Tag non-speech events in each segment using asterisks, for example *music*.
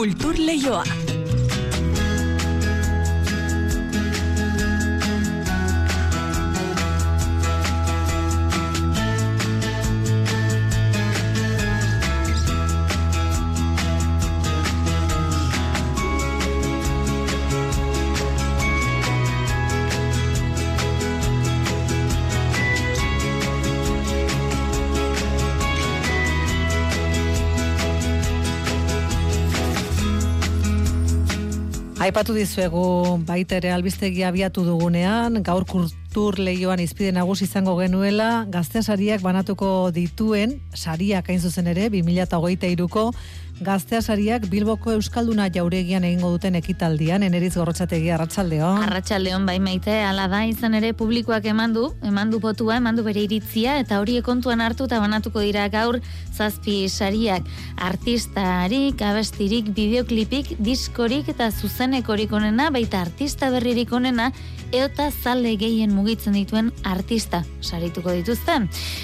Kultur Leioa. Aipatu dizuegu baita ere albistegi abiatu dugunean, gaur kultur lehioan izpide nagusi izango genuela, gaztea sariak banatuko dituen, sariak hain zuzen ere, 2008ko, Gaztea sariak Bilboko Euskalduna jauregian egingo duten ekitaldian, eneriz gorrotxategi arratsaldeon. Arratsaldeon bai maite, ala da izan ere publikoak emandu, emandu potua, emandu bere iritzia, eta hori kontuan hartu eta banatuko dira gaur zazpi sariak artistarik, abestirik, bideoklipik, diskorik eta zuzenekorik onena, baita artista berririk onena, eota zale gehien mugitzen dituen artista sarituko dituzte.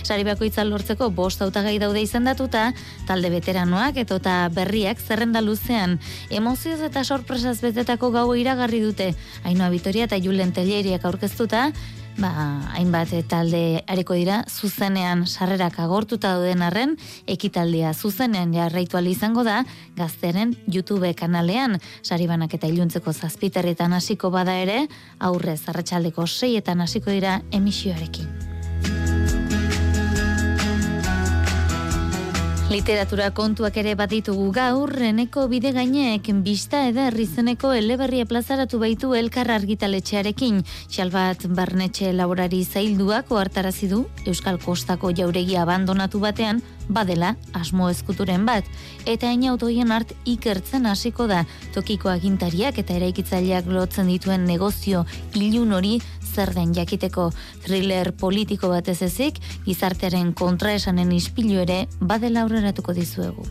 Sari bakoitza lortzeko bost hautagai daude izendatuta, talde veteranoak eta berriak zerrenda luzean emozioz eta sorpresaz betetako gau iragarri dute. Ainoa Vitoria eta Julen Telleriak aurkeztuta, ba, hainbat talde areko dira, zuzenean sarrerak agortuta duden arren, ekitaldia zuzenean jarraitu izango da, gazteren YouTube kanalean, saribanak eta iluntzeko zazpiterretan hasiko bada ere, aurrez arratsaldeko seietan hasiko dira emisioarekin. Literatura kontuak ere baditugu gaur, reneko bide gaineek bista eder izeneko eleberria plazaratu baitu elkar argitaletxearekin. Xalbat barnetxe laborari zailduak oartarazi du Euskal Kostako jauregi abandonatu batean, badela asmo ezkuturen bat, eta hain autoien art ikertzen hasiko da tokiko agintariak eta eraikitzaileak lotzen dituen negozio ilun hori zer den jakiteko thriller politiko batez ezik, gizartearen kontraesanen ispilu ere badela aurreratuko dizuegu.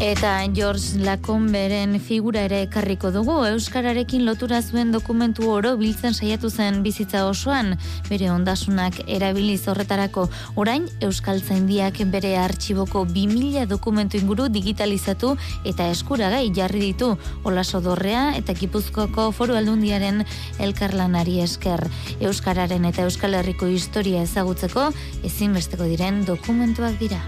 Eta George Lacomberen figura ere karriko dugu, Euskararekin lotura zuen dokumentu oro biltzen saiatu zen bizitza osoan, bere ondasunak erabiliz horretarako orain Euskal Zaindiak bere artxiboko 2000 dokumentu inguru digitalizatu eta eskuragai jarri ditu Olaso Dorrea eta Gipuzkoako foru aldundiaren elkarlanari esker. Euskararen eta Euskal Herriko historia ezagutzeko ezinbesteko diren dokumentuak dira.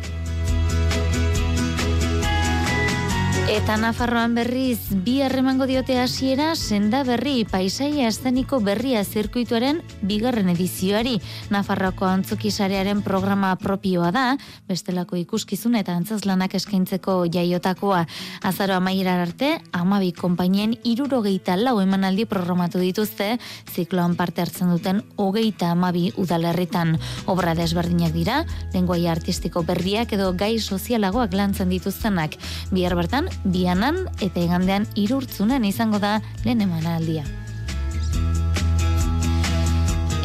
Eta Nafarroan berriz, bi harremango diote hasiera senda berri, paisaia esteniko berria zirkuituaren bigarren edizioari. Nafarroako antzokisarearen programa propioa da, bestelako ikuskizun eta antzazlanak eskaintzeko jaiotakoa. Azaro amaiera arte, amabi konpainien irurogeita lau emanaldi programatu dituzte, zikloan parte hartzen duten hogeita amabi udalerritan. Obra desberdinak dira, lenguai artistiko berriak edo gai sozialagoak lantzen dituztenak. Bihar bertan, bianan eta egandean irurtzunen izango da lehen emanaldia.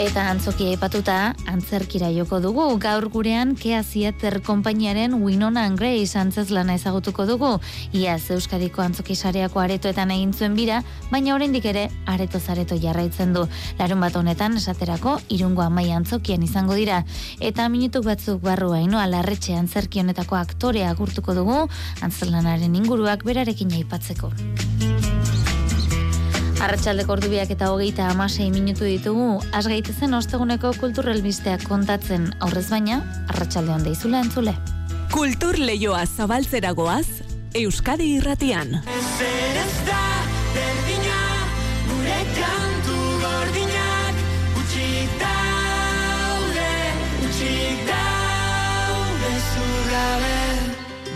Eta antzoki aipatuta antzerkira joko dugu, gaur gurean Kea Zieter konpainiaren Winona and Grace antzez lana ezagutuko dugu. Iaz Euskadiko antzoki sareako aretoetan egin zuen bira, baina oraindik ere areto zareto jarraitzen du. Larun bat honetan esaterako irungo amai antzokian izango dira. Eta minutu batzuk barru haino alarretxe antzerki honetako aktorea agurtuko dugu, antzerlanaren inguruak berarekin aipatzeko. Arratxaldeko ordubiak eta hogeita amasei minutu ditugu, asgaitezen osteguneko kulturrelbisteak kontatzen aurrez baina, arratsalde handa izula entzule. Kultur lehioa zabaltzeragoaz, Euskadi irratian.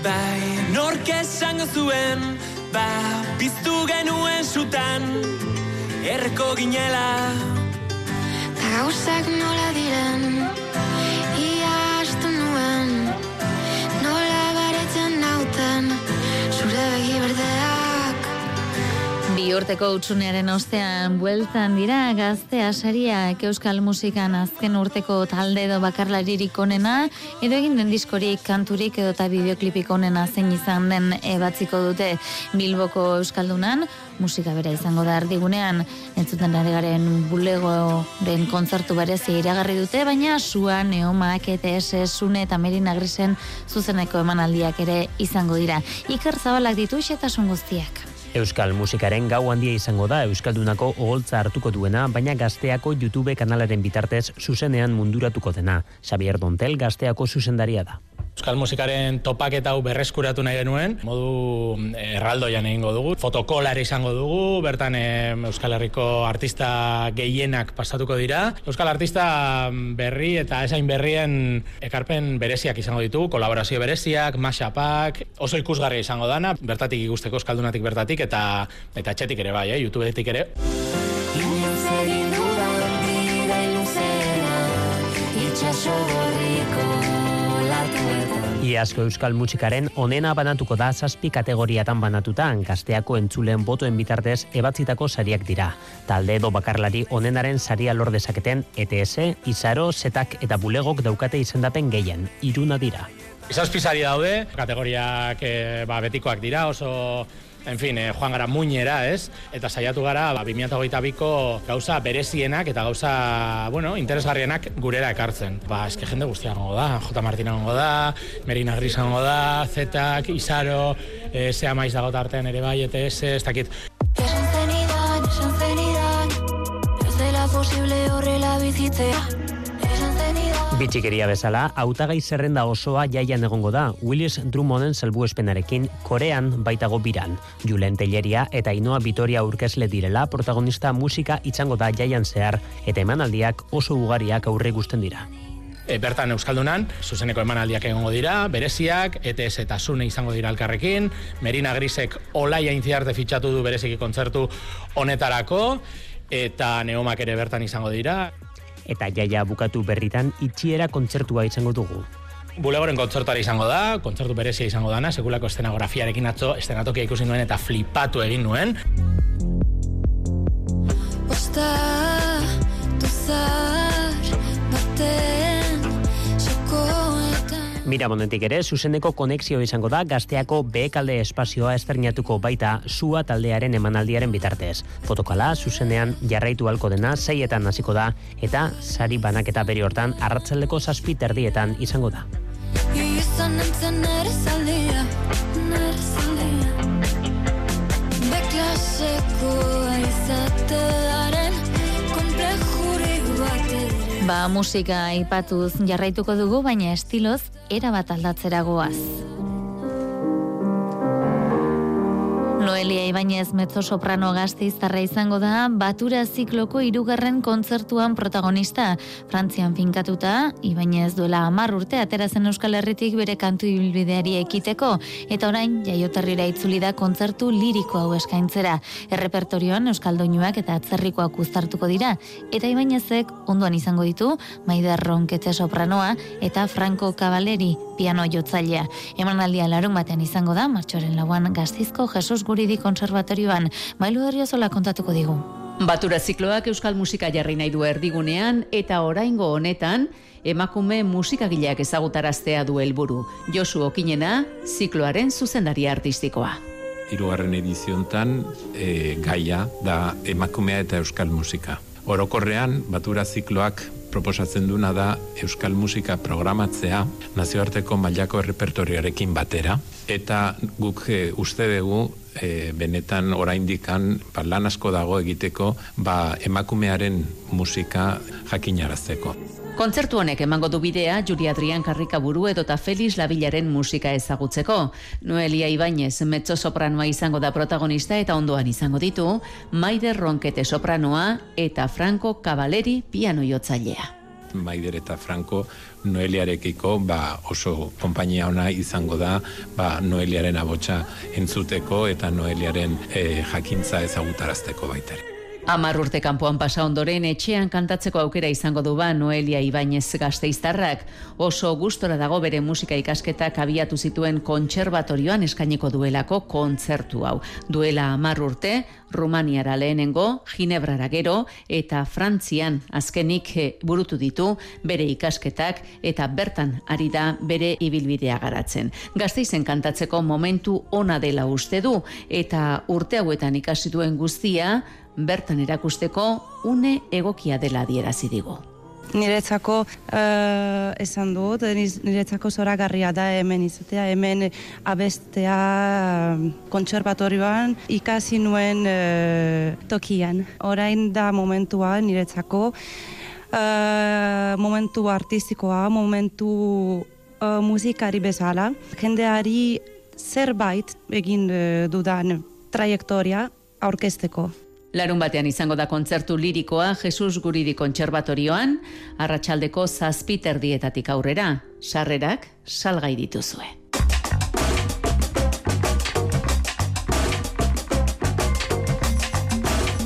Bai, nork esango zuen, ba, biztu genuen sutan, erreko ginela. Ta gauzak nola diren, ia astu nuen, nola baretzen nauten, zure begi berdeak. Bi urteko utsunearen ostean bueltan dira gaztea sariak euskal musikan azken urteko talde edo bakarlaririk onena edo egin den diskorik kanturik edo eta bideoklipik onena zein izan den ebatziko dute Bilboko euskaldunan musika bera izango da ardigunean entzuten ari garen bulegoren kontzertu berezi iragarri dute baina sua neomak ETS Sune eta Merina Grisen zuzeneko emanaldiak ere izango dira. Iker Zabalak ditu xetasun guztiak Euskal musikaren gau handia izango da Euskaldunako ogoltza hartuko duena, baina gazteako YouTube kanalaren bitartez zuzenean munduratuko dena. Xavier Dontel gazteako zuzendaria da. Euskal musikaren topaketa hau berreskuratu nahi genuen, modu eh, erraldoian egingo dugu, fotokolar izango dugu, bertan Euskal Herriko artista gehienak pasatuko dira. Euskal artista berri eta esain berrien ekarpen bereziak izango ditu, kolaborazio bereziak, mashapak, oso ikusgarri izango dana, bertatik ikusteko Euskaldunatik bertatik eta eta etxetik ere bai, eh, YouTubeetik ere. Iazko euskal musikaren onena banatuko da zazpi kategoriatan banatuta gazteako entzulen botoen bitartez ebatzitako sariak dira. Talde edo bakarlari onenaren saria lor dezaketen ETS, Izaro, Zetak eta Bulegok daukate izendapen gehien, iruna dira. Zazpi sari daude, kategoriak e, ba, betikoak dira, oso en fin, eh, joan gara muñera, ez? Eta saiatu gara, ba, 2008 biko gauza berezienak eta gauza, bueno, interesgarrienak gurera ekartzen. Ba, eske jende guztia gongo da, J. Martina gongo da, Merina Gris gongo da, Zetak, Isaro, eh, Sea Maiz dago tartean ere bai, ETS, ez dakit. Esan zenidan, esan zenidan, ez dela posible horrela bizitzea. Bitxikeria bezala, hautagai zerrenda osoa jaian egongo da, Willis Drummonden zelbu espenarekin Korean baitago biran. Julen Telleria eta Inoa Vitoria urkesle direla protagonista musika itxango da jaian zehar, eta emanaldiak oso ugariak aurre gusten dira. E, bertan Euskaldunan, zuzeneko emanaldiak egongo dira, bereziak, ETS eta Zune izango dira alkarrekin, Merina Grisek olaia intziarte fitxatu du bereziki kontzertu honetarako, eta Neomak ere bertan izango dira eta jaia bukatu berritan itxiera kontzertua izango dugu. Bulegoren kontzertuari izango da, kontzertu berezia izango dana, sekulako estenagografiarekin atzo, estenatokia ikusi nuen eta flipatu egin nuen. Mira bonentik ere, zuzeneko konexio izango da gazteako behekalde espazioa esternatuko baita sua taldearen emanaldiaren bitartez. Fotokala, zuzenean jarraitu halko dena, zeietan hasiko da, eta sari banaketa beri hortan, arratzaldeko zazpi terdietan izango da. Izan nintzen Ba, musika ipatuz jarraituko dugu, baina estiloz erabat aldatzeragoaz. Noelia Ibañez mezzo soprano gazteiztarra izango da, batura zikloko irugarren kontzertuan protagonista. Frantzian finkatuta, Ibañez duela amar urte aterazen Euskal Herritik bere kantu ibilbideari ekiteko, eta orain jaiotarrira itzuli da kontzertu liriko hau eskaintzera. Errepertorioan Euskal Doinuak eta atzerrikoak uztartuko dira, eta Ibañezek ondoan izango ditu, Maider Ronkete sopranoa eta Franco Cavalleri piano jotzailea. Emanaldia larun batean izango da, martxoren lauan gaztizko Jesus Guridi Konservatorioan, mailu zola kontatuko digu. Batura zikloak euskal musika jarri nahi du erdigunean eta oraingo honetan emakume musikagileak ezagutaraztea du helburu. Josu Okinena, zikloaren zuzendari artistikoa. Hirugarren ediziontan e, gaia da emakumea eta euskal musika. Orokorrean, batura zikloak proposatzen duna da euskal musika programatzea nazioarteko mailako errepertorioarekin batera eta guk e, uste dugu e, benetan oraindikan ba, lan asko dago egiteko ba, emakumearen musika jakinarazteko. Kontzertu honek emango du bidea Juli Adrian Karrikaburu edota Felix Labilaren musika ezagutzeko. Noelia Ibañez mezzo sopranoa izango da protagonista eta ondoan izango ditu, Maider Ronkete sopranoa eta Franco Cavaleri piano jotzailea. Maider eta Franco Noeliarekiko ba, oso konpainia ona izango da ba, Noeliaren abotsa entzuteko eta Noeliaren e, jakintza ezagutarazteko baitare. Amar urte kanpoan pasa ondoren etxean kantatzeko aukera izango du ba Noelia Ibainez gazteiztarrak. Oso gustora dago bere musika ikasketak abiatu zituen kontserbatorioan eskainiko duelako kontzertu hau. Duela amar urte, Rumaniara lehenengo, Ginebrara gero eta Frantzian azkenik eh, burutu ditu bere ikasketak eta bertan ari da bere ibilbidea garatzen. Gazteizen kantatzeko momentu ona dela uste du eta urte hauetan ikasi duen guztia bertan erakusteko une egokia dela adierazi digu. Niretzako uh, esan dut, niretzako zoragarria da hemen izatea, hemen abestea uh, kontserbatorioan ikasi nuen uh, tokian. Orain da momentua niretzako uh, momentu artistikoa, momentu uh, musikari bezala. Jendeari zerbait egin uh, dudan trajektoria aurkesteko. Larun batean izango da kontzertu lirikoa Jesus Guridi Kontserbatorioan, arratsaldeko zazpiter dietatik aurrera, sarrerak salgai dituzue.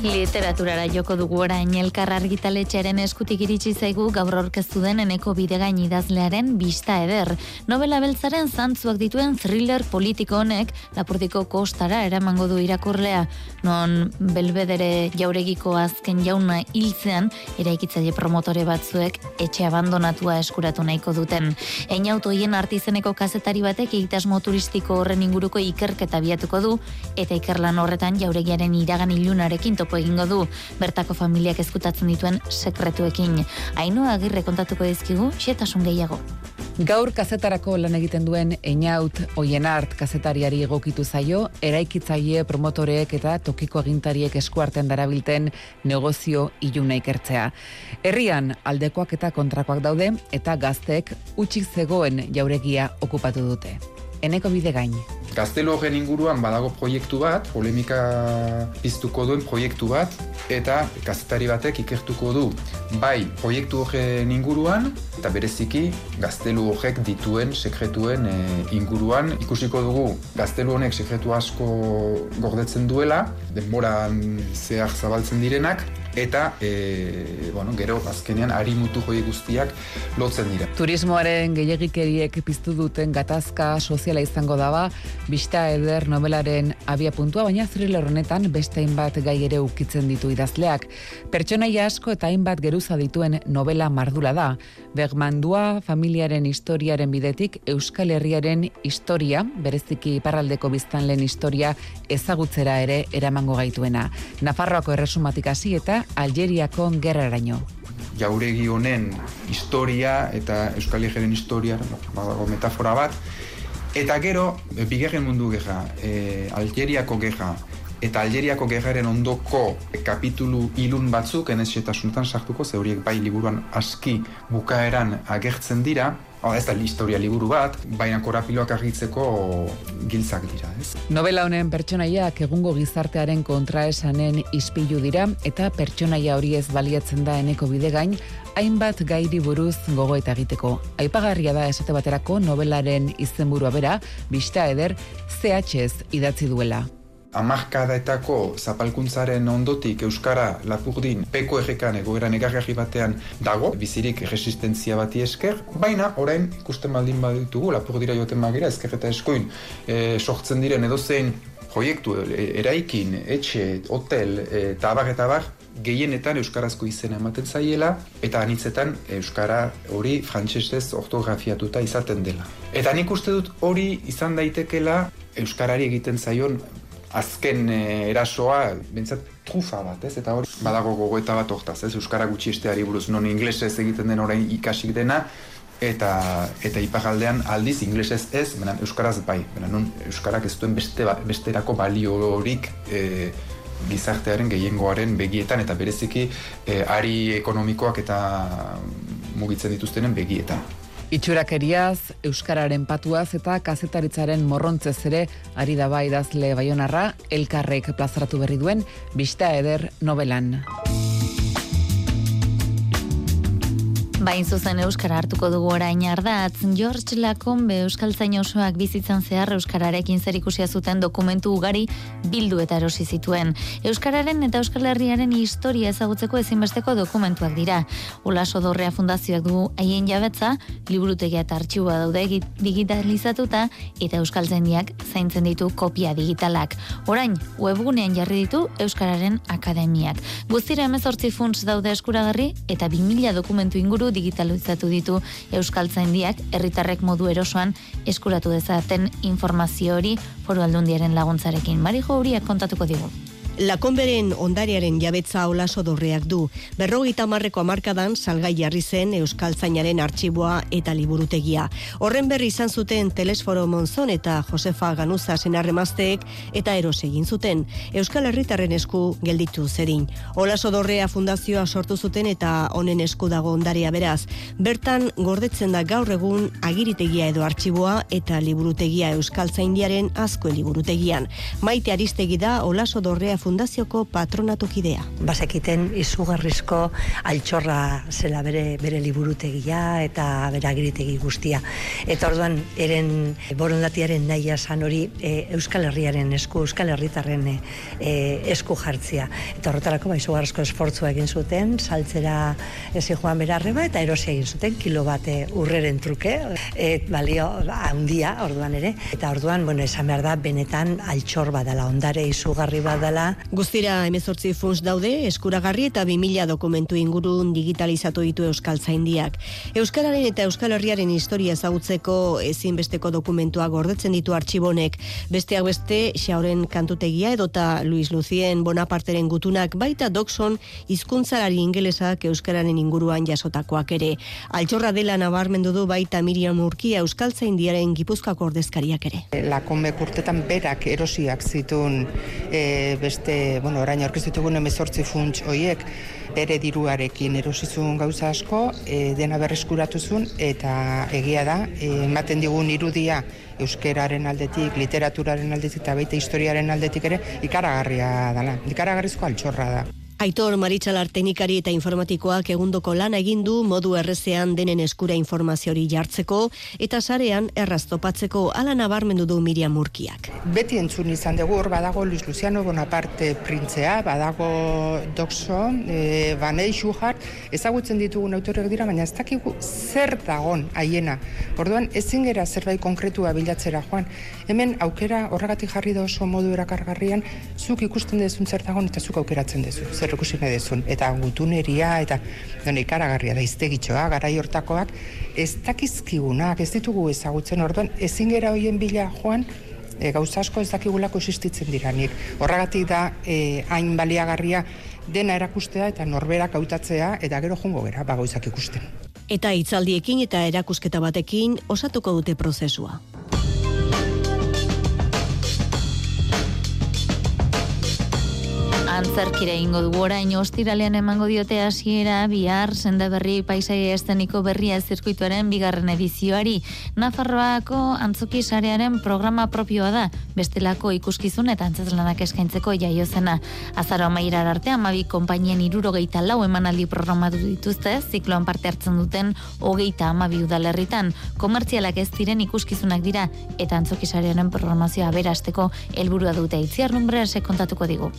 Literaturara joko dugu orain elkar argitaletxearen eskutik iritsi zaigu gaur aurkeztu den eneko bidegain idazlearen bista eder. Novela beltzaren zantzuak dituen thriller politiko honek lapurdiko kostara eramango du irakurlea. Non belbedere jauregiko azken jauna hiltzean eraikitzaile promotore batzuek etxe abandonatua eskuratu nahiko duten. Einautoien artizeneko kazetari batek egitasmo turistiko horren inguruko ikerketa biatuko du eta ikerlan horretan jauregiaren iragan ilunarekin topo egingo du bertako familiak ezkutatzen dituen sekretuekin. Ainoa agirre kontatuko dizkigu, xetasun gehiago. Gaur kazetarako lan egiten duen Einaut Oienart kazetariari egokitu zaio, eraikitzaile promotoreek eta tokiko agintariek eskuartean darabilten negozio iluna ikertzea. Herrian aldekoak eta kontrakoak daude eta gazteek utxik zegoen jauregia okupatu dute. Eneko bide gain. Gaztelo horren inguruan badago proiektu bat, polemika piztuko duen proiektu bat, eta kazetari batek ikertuko du bai proiektu horren inguruan, eta bereziki gaztelu horrek dituen sekretuen e, inguruan. Ikusiko dugu gaztelu honek sekretu asko gordetzen duela, denboran zehar zabaltzen direnak, eta e, bueno, gero azkenean ari mutu joi guztiak lotzen dira. Turismoaren gehiagikeriek piztu duten gatazka soziala izango daba, bista eder novelaren abia puntua, baina thriller honetan beste hainbat gai ere ukitzen ditu idazleak. Pertsonaia asko eta hainbat geruza dituen novela mardula da. Bergmandua familiaren historiaren bidetik Euskal Herriaren historia, bereziki iparraldeko biztanleen historia ezagutzera ere eramango gaituena. Nafarroako erresumatik hasi eta Algeriako gerraraino. Jauregi honen historia eta Euskal Herriaren historia, badago metafora bat, eta gero, bigarren mundu geha, e, Algeriako geha, eta Algeriako gerraren ondoko kapitulu ilun batzuk, enez sartuko, ze horiek bai liburuan aski bukaeran agertzen dira, Oh, ez da historia liburu bat, baina korapiloak argitzeko giltzak dira, ez? Novela honen pertsonaiak egungo gizartearen kontraesanen ispilu dira eta pertsonaia hori ez baliatzen da eneko bidegain, hainbat gairi buruz gogo eta egiteko. Aipagarria da esate baterako novelaren izenburua bera, bista eder, CHS idatzi duela amarkadaetako zapalkuntzaren ondotik Euskara Lapurdin peko errekan egoeran egargarri batean dago, bizirik resistentzia bati esker, baina orain ikusten baldin baditugu, Lapurdira joten magira, esker eta eskoin e, sortzen diren edozein proiektu, e, eraikin, etxe, hotel, e, tabar eta bar, gehienetan euskarazko izena ematen zaiela eta anitzetan euskara hori frantsesez ortografiatuta izaten dela. Eta nik uste dut hori izan daitekela euskarari egiten zaion azken e, erasoa, bintzat, trufa bat, ez? Eta hori, badago gogoeta bat hortaz, ez? Euskara gutxi esteari buruz, non inglesez egiten den orain ikasik dena, eta eta ipagaldean aldiz inglesez ez, bena, euskaraz bai, bena, non euskarak ez duen beste, ba, besterako baliorik e, gizartearen gehiengoaren begietan, eta bereziki e, ari ekonomikoak eta mugitzen dituztenen begietan. Itxurakeriaz, Euskararen patuaz eta kazetaritzaren morrontzez ere ari da bai dazle baionarra, elkarrek plazaratu berri duen, bista eder novelan. Bain zuzen Euskara hartuko dugu orain ardatz, George Lacombe Euskal osoak bizitzan zehar Euskararekin zer ikusia zuten dokumentu ugari bildu eta erosi zituen. Euskararen eta Euskal Herriaren historia ezagutzeko ezinbesteko dokumentuak dira. Olaso Dorrea Fundazioak du haien jabetza, liburutegia eta artxiboa daude digitalizatuta eta Euskal Zaindiak zaintzen ditu kopia digitalak. Orain, webgunean jarri ditu Euskararen Akademiak. Guztira emezortzi funts daude eskuragarri eta 2000 dokumentu inguru digitalizatu ditu Euskaltzaindiak herritarrek modu erosoan eskuratu dezaten informazio hori foru aldundiaren laguntzarekin. Marijo horiak kontatuko digu. Lakonberen ondariaren jabetza olaso dorreak du. Berrogeita marreko amarkadan salgai jarri zen Euskal Zainaren artxiboa eta liburutegia. Horren berri izan zuten Telesforo Monzon eta Josefa Ganuza senarremazteek eta eros egin zuten. Euskal Herritarren esku gelditu zerin. Olaso dorrea fundazioa sortu zuten eta honen esku dago ondarea beraz. Bertan gordetzen da gaur egun agiritegia edo artxiboa eta liburutegia Euskal Zaindiaren asko liburutegian. Maite aristegi da Olaso dorrea fundazioko patronatukidea. Basekiten izugarrizko altxorra zela bere, bere liburutegia eta bere agiritegi guztia. Eta orduan, eren borondatiaren nahi asan hori e, Euskal Herriaren esku, Euskal Herritarren e, e, esku jartzia. Eta horretarako ba, izugarrizko esfortzua egin zuten, saltzera ezi joan berarreba eta erosi egin zuten, kilo bate urreren truke, et balio ba, handia orduan ere. Eta orduan, bueno, esan behar da, benetan altxor badala, ondare izugarri badala, Guztira emezortzi funts daude, eskuragarri eta 2000 dokumentu ingurun digitalizatu ditu Euskal Zaindiak. Euskararen eta Euskal Herriaren historia ezagutzeko ezinbesteko dokumentua gordetzen ditu artxibonek. Besteak beste, xauren kantutegia edota Luis Lucien Bonaparteren gutunak baita dokson hizkuntzalari ingelesak Euskararen inguruan jasotakoak ere. Altxorra dela nabarmendu du baita Miriam Urkia Euskal Zaindiaren gipuzkako ordezkariak ere. Lakonbe kurtetan berak erosiak zitun e, beste, bueno, orain aurkeztu ditugun emezortzi funts hoiek bere diruarekin erosizun gauza asko, e, dena berreskuratuzun eta egia da, e, ematen digun irudia euskeraren aldetik, literaturaren aldetik eta baita historiaren aldetik ere ikaragarria dela. Ikaragarrizko altxorra da. Aitor Maritxalar teknikari eta informatikoak egundoko lan egin du modu errezean denen eskura informaziori jartzeko eta sarean erraztopatzeko ala nabarmendu du Miriam Murkiak. Beti entzun izan dugu hor badago Luis Luciano Bonaparte printzea, badago Doxo, e, Banei Xujar, ezagutzen ditugun autorek dira, baina ez dakigu zer dagon haiena. Orduan ezin gera zerbait konkretua bilatzera joan. Hemen aukera horregatik jarri da oso modu erakargarrian, zuk ikusten dezun zer dagon eta zuk aukeratzen dezu. Zer ikusi nahi dezun. Eta gutuneria, eta don, ikaragarria da iztegitxoa, garai hortakoak, ez dakizkigunak, ez ditugu ezagutzen orduan, ezin gera hoien bila joan, e, gauza asko ez dakigulako existitzen diranik. Horregatik da, e, hain baliagarria dena erakustea eta norberak hautatzea eta gero jungo gera, bagoizak ikusten. Eta hitzaldiekin eta erakusketa batekin osatuko dute prozesua. Antzerkire ingo dugu orain ostiralean emango diote hasiera bihar senda berri paisaia esteniko berria zirkuituaren bigarren edizioari. Nafarroako antzoki sarearen programa propioa da, bestelako ikuskizun eta antzazlanak eskaintzeko jaio zena. Azaro amairar arte amabi konpainien irurogeita lau emanaldi programatu dituzte, zikloan parte hartzen duten hogeita amabi udalerritan. Komertzialak ez diren ikuskizunak dira eta antzoki sarearen programazioa berasteko helburua dute itziar numbrease kontatuko digu.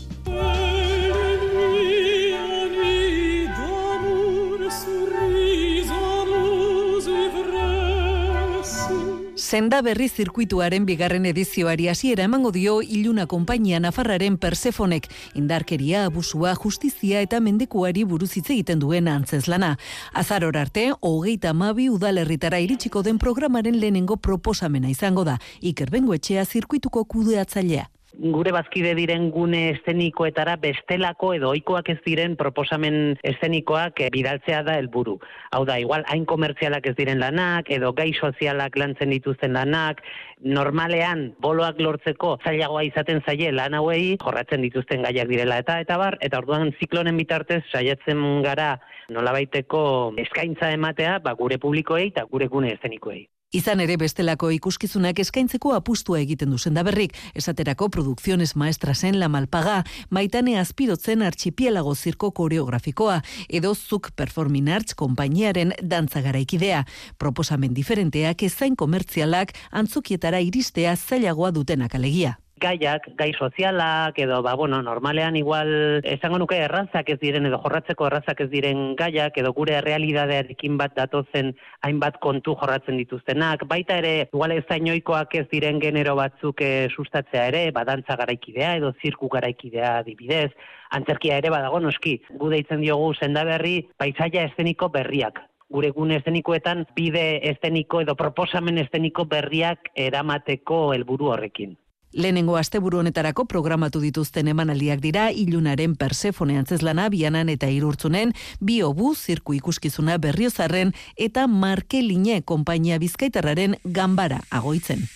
Senda berri zirkuituaren bigarren edizioari hasiera emango dio Iluna konpainia Nafarraren Persefonek indarkeria, abusua, justizia eta mendekuari buruz hitz egiten duen antzeslana. Azaror arte, hogeita mabi udalerritara iritsiko den programaren lehenengo proposamena izango da. Iker etxea zirkuituko kudeatzailea gure bazkide diren gune estenikoetara bestelako edo ohikoak ez diren proposamen estenikoak bidaltzea da helburu. Hau da, igual hain komertzialak ez diren lanak edo gai sozialak lantzen dituzten lanak, normalean boloak lortzeko zailagoa izaten zaie lan hauei jorratzen dituzten gaiak direla eta eta bar eta orduan ziklonen bitartez saiatzen gara nolabaiteko eskaintza ematea ba gure publikoei eta gure gune estenikoei. Izan ere bestelako ikuskizunak eskaintzeko apustua egiten du sendaberrik, esaterako produkziones maestrasen la malpaga, maitane azpirotzen archipielago zirko koreografikoa, edo zuk performing arts konpainiaren dantza garaikidea. Proposamen diferenteak ezain komertzialak antzukietara iristea zailagoa dutenak alegia gaiak, gai sozialak, edo, ba, bueno, normalean igual, esango nuke errazak ez diren, edo jorratzeko errazak ez diren gaiak, edo gure realidadearekin bat datozen hainbat kontu jorratzen dituztenak, baita ere, igual ez zainoikoak ez diren genero batzuk e, sustatzea ere, badantza garaikidea, edo zirku garaikidea dibidez, antzerkia ere badago noski, gu deitzen diogu senda berri, paisaia esteniko berriak, gure gune estenikoetan bide esteniko edo proposamen esteniko berriak eramateko helburu horrekin. Lehenengo asteburu honetarako programatu dituzten emanaldiak dira ilunaren persefone antzezlana bianan eta irurtzunen, bi obu zirku ikuskizuna berriozarren eta markeline konpainia bizkaitarraren gambara agoitzen.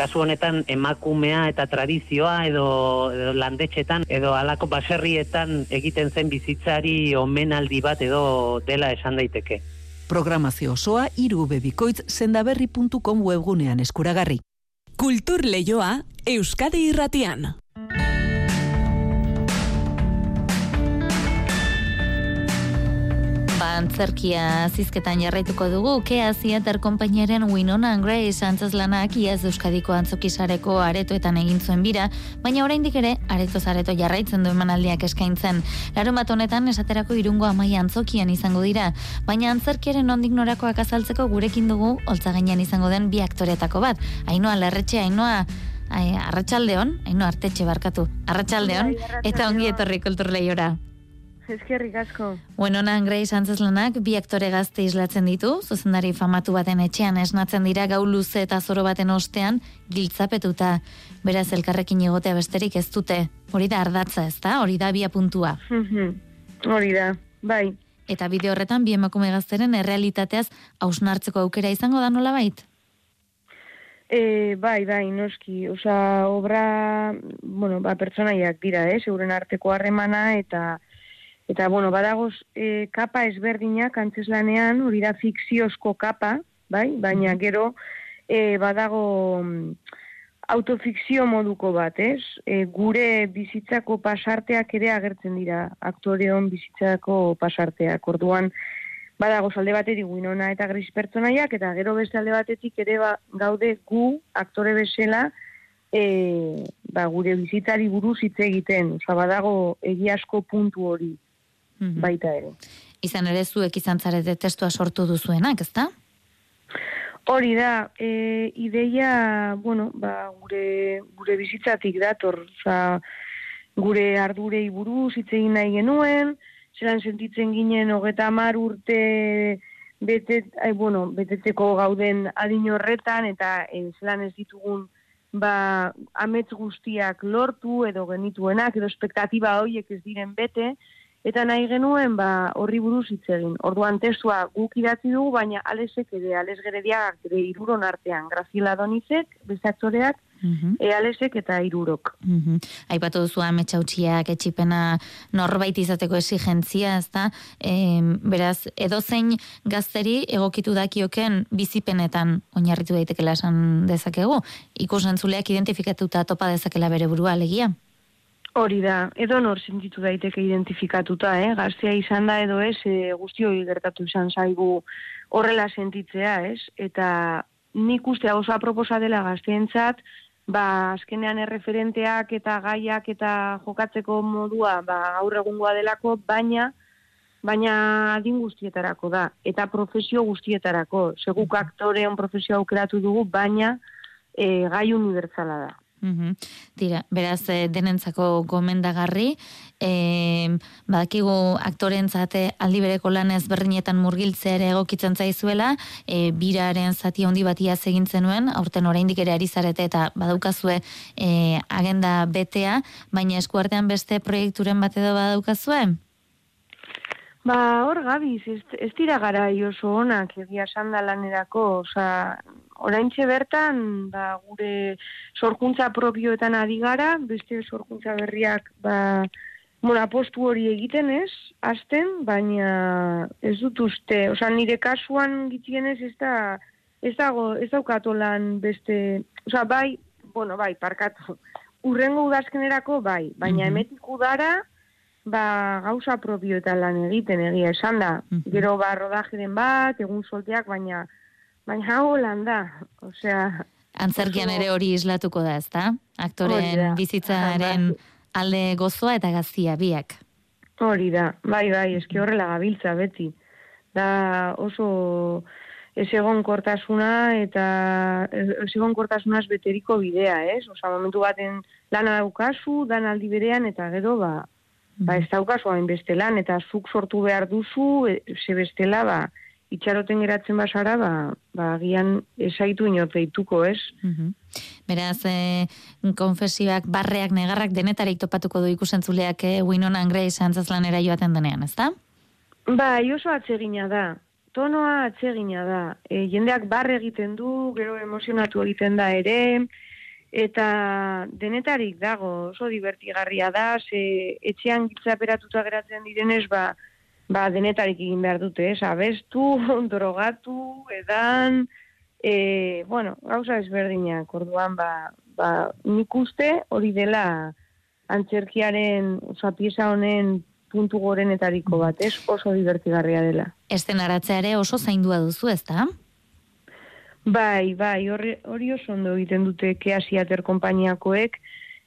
kasu honetan emakumea eta tradizioa edo, edo landetxetan edo alako baserrietan egiten zen bizitzari omenaldi bat edo dela esan daiteke. Programazio osoa irubebikoitz sendaberri.com webgunean eskuragarri. Kultur leioa Euskadi irratian. Antzerkia zizketan jarraituko dugu, Kea Theater Kompainiaren Winona and Grace antzaslanak iaz Euskadiko antzokisareko aretoetan egin zuen bira, baina oraindik ere areto zareto jarraitzen du emanaldiak eskaintzen. Larun bat honetan esaterako irungo amai antzokian izango dira, baina antzerkiaren ondik norakoak azaltzeko gurekin dugu holtza izango den bi aktoretako bat. Ainoa lerretxe, ainoa Arratxaldeon, ainoa artetxe barkatu. Arratxaldeon, bai, eta ongi etorri kulturleiora. Eskerrik asko. Bueno, nan Grace Antzeslenak bi aktore gazte islatzen ditu, zuzendari famatu baten etxean esnatzen dira gau luze eta zoro baten ostean giltzapetuta. Beraz elkarrekin egotea besterik ez dute. Hori da ardatza, ez da? Hori da bia puntua. Mhm. Hori da, bai. Eta bide horretan bi emakume gazteren errealitateaz hausnartzeko aukera izango da nola bait? E, bai, bai, noski, oza, obra, bueno, ba, pertsonaiak dira, eh, seguren arteko harremana, eta, Eta, bueno, badagoz e, kapa ezberdinak antzeslanean, hori da fikziozko kapa, bai? Baina gero e, badago mm, autofikzio moduko bat, ez? E, gure bizitzako pasarteak ere agertzen dira, aktoreon bizitzako pasarteak. Orduan, badago alde batetik guinona eta gris pertsonaiak, eta gero beste alde batetik ere ba, gaude gu, aktore bezala, e, ba, gure bizitzari buruz hitz egiten. Osa, badago egiasko puntu hori. -hmm. baita ere. Izan ere zuek izan zarete testua sortu duzuenak, ezta? Hori da, e, ideia, bueno, ba, gure, gure bizitzatik dator, oza, gure ardurei buruz hitz egin nahi genuen, zelan sentitzen ginen hogeta amar urte betet, ai, bueno, betetzeko gauden adin horretan, eta e, zelan ez ditugun ba, amets guztiak lortu edo genituenak, edo espektatiba horiek ez diren bete, Eta nahi genuen, ba, horri buruz hitz egin. Orduan testua guk idatzi dugu, baina alesek ere, ales gerediak, ere iruron artean, Graziela Donizek, bezaktoreak, mm e alesek eta irurok. Mm Aipatu duzu ametsautxiak, etxipena norbait izateko exigentzia, ez da? E, beraz, edozein gazteri egokitu dakioken bizipenetan oinarritu daitekela esan dezakegu, ikusentzuleak identifikatuta topa dezakela bere burua alegia? Hori da, edo nor sentitu daiteke identifikatuta, eh? gaztea izan da edo ez, e, guztioi gertatu izan zaigu horrela sentitzea, ez? Eta nik uste oso aproposa dela gazteentzat, ba, azkenean erreferenteak eta gaiak eta jokatzeko modua ba, gaur egungoa delako, baina baina adin guztietarako da, eta profesio guztietarako. Seguk aktore on profesio aukeratu dugu, baina e, gai unibertsala da. Mm Tira, beraz, e, denentzako gomendagarri, e, badakigu aktorentzate aldi bereko lan ezberdinetan murgiltzea ere egokitzen zaizuela, e, biraren zati handi batia egin zenuen, aurten oraindik ere ari zarete eta badaukazue e, agenda betea, baina eskuartean beste proiekturen bat edo badaukazue? Ba, hor gabiz, ez, ez dira gara oso onak egia sanda lanerako, oza, oraintxe bertan, ba, gure sorkuntza propioetan ari gara, beste sorkuntza berriak, ba, bueno, apostu hori egiten ez, azten, baina ez dut uste, oza, nire kasuan gitien ez, da, ez dago, ez daukato lan beste, oza, bai, bueno, bai, parkatu, urrengo udazkenerako bai, baina mm emetik udara, ba, gauza propio eta lan egiten egia esan da. Gero ba, rodajiren bat, egun solteak, baina, baina hau lan da, osea... Antzerkian ere hori islatuko da, ezta? Aktoren bizitzaren alde gozoa eta gazia biak. Hori da, bai, bai, eski horrela gabiltza beti. Da oso ez egon kortasuna eta ez egon kortasunaz beteriko bidea, ez? Osa, momentu baten lana daukazu, dan aldi berean, eta gero, ba, ba ez daukazu hain beste lan, eta zuk sortu behar duzu, e, ze bestela, ba, itxaroten geratzen basara, ba, ba gian esaitu inoteituko, ez? Beraz, e, konfesioak, barreak, negarrak, denetarik topatuko du ikusentzuleak, e, Winona Grace antzazlanera joaten denean, ez da? Ba, oso atsegina da. Tonoa atsegina da. E, jendeak barre egiten du, gero emozionatu egiten da ere, eta denetarik dago, oso divertigarria da, ze etxean gitzaperatuta geratzen direnez, ba, ba denetarik egin behar dute, ez, abestu, *laughs* drogatu, edan, e, bueno, gauza ezberdinak, orduan, ba, ba, nik uste hori dela antzerkiaren, oza, pieza honen puntu gorenetariko bat, ez, oso divertigarria dela. Esten ere oso zaindua duzu, ez da? Bai, bai, hori, hori oso ondo egiten dute keasiater konpainiakoek,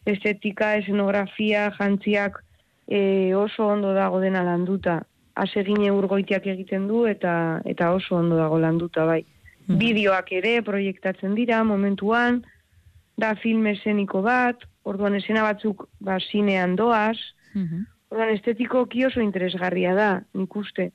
estetika, escenografia, jantziak e, oso ondo dago dena landuta. Asegine urgoitiak egiten du eta eta oso ondo dago landuta, bai. Mm. Bideoak ere proiektatzen dira momentuan, da film eseniko bat, orduan esena batzuk ba, zinean doaz, mm orduan estetiko oso interesgarria da, nik uste.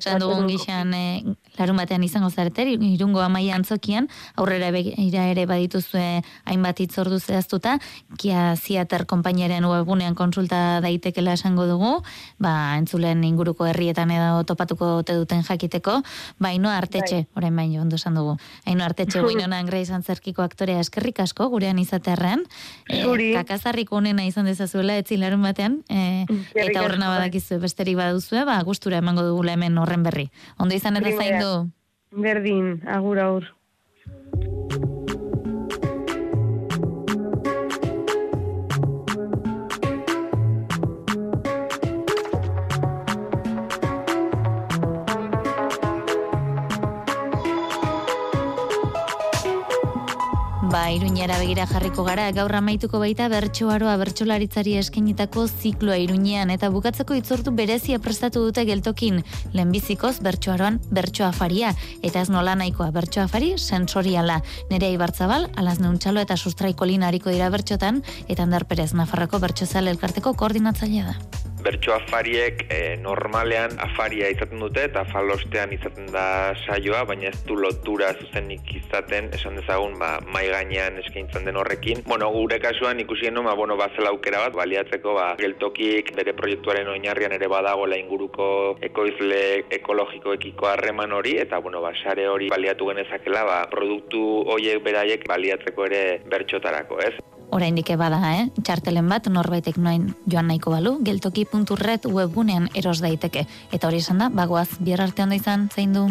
Zan dugun gixan, e, larun batean izango zarete, irungo amaia antzokian, aurrera ira ere badituzue hainbat itzordu zehaztuta, kia ziater kompainiaren webunean konsulta daitekela esango dugu, ba, entzulen inguruko herrietan edo topatuko te duten jakiteko, ba, ino artetxe, bai. orain baino, ondo esan dugu, haino artetxe *laughs* guinonan greiz antzerkiko aktorea eskerrik asko, gurean izaterren, e, kakazarriko honena izan dezazuela, etzi larun batean, e, eta horrena bai. badakizu, besterik baduzue, ba, gustura emango dugula hemen horren berri. Ondo izan eta zaindu? Berdin, agur aur. Ba, iruñera begira jarriko gara, gaur amaituko baita bertsoaroa bertsolaritzari eskenitako zikloa iruñean eta bukatzeko itzortu berezia prestatu dute geltokin, lehenbizikoz bertsoaroan bertsoa faria, eta ez nola nahikoa bertsoa fari sensoriala. Nerea Ibartzabal, alaz neuntxalo eta sustraiko linariko dira bertxotan, eta Andar Perez Nafarrako bertxozal elkarteko koordinatzailea da bertso afariek e, normalean afaria izaten dute eta falostean izaten da saioa, baina ez du lotura zuzenik izaten, esan dezagun, ba, mai gainean eskaintzen den horrekin. Bueno, gure kasuan ikusi genuen, ba, bueno, bazela aukera bat, baliatzeko, ba, geltokik bere proiektuaren oinarrian ere badago la inguruko ekoizle ekologikoekiko harreman hori, eta, bueno, ba, sare hori baliatu genezakela, ba, produktu hoiek beraiek baliatzeko ere bertxotarako, ez? Oraindik bada, eh? Txartelen bat norbaitek noain joan nahiko balu, geltoki.red webgunean eros daiteke. Eta hori esan da, bagoaz, bihar ondo izan, zein du?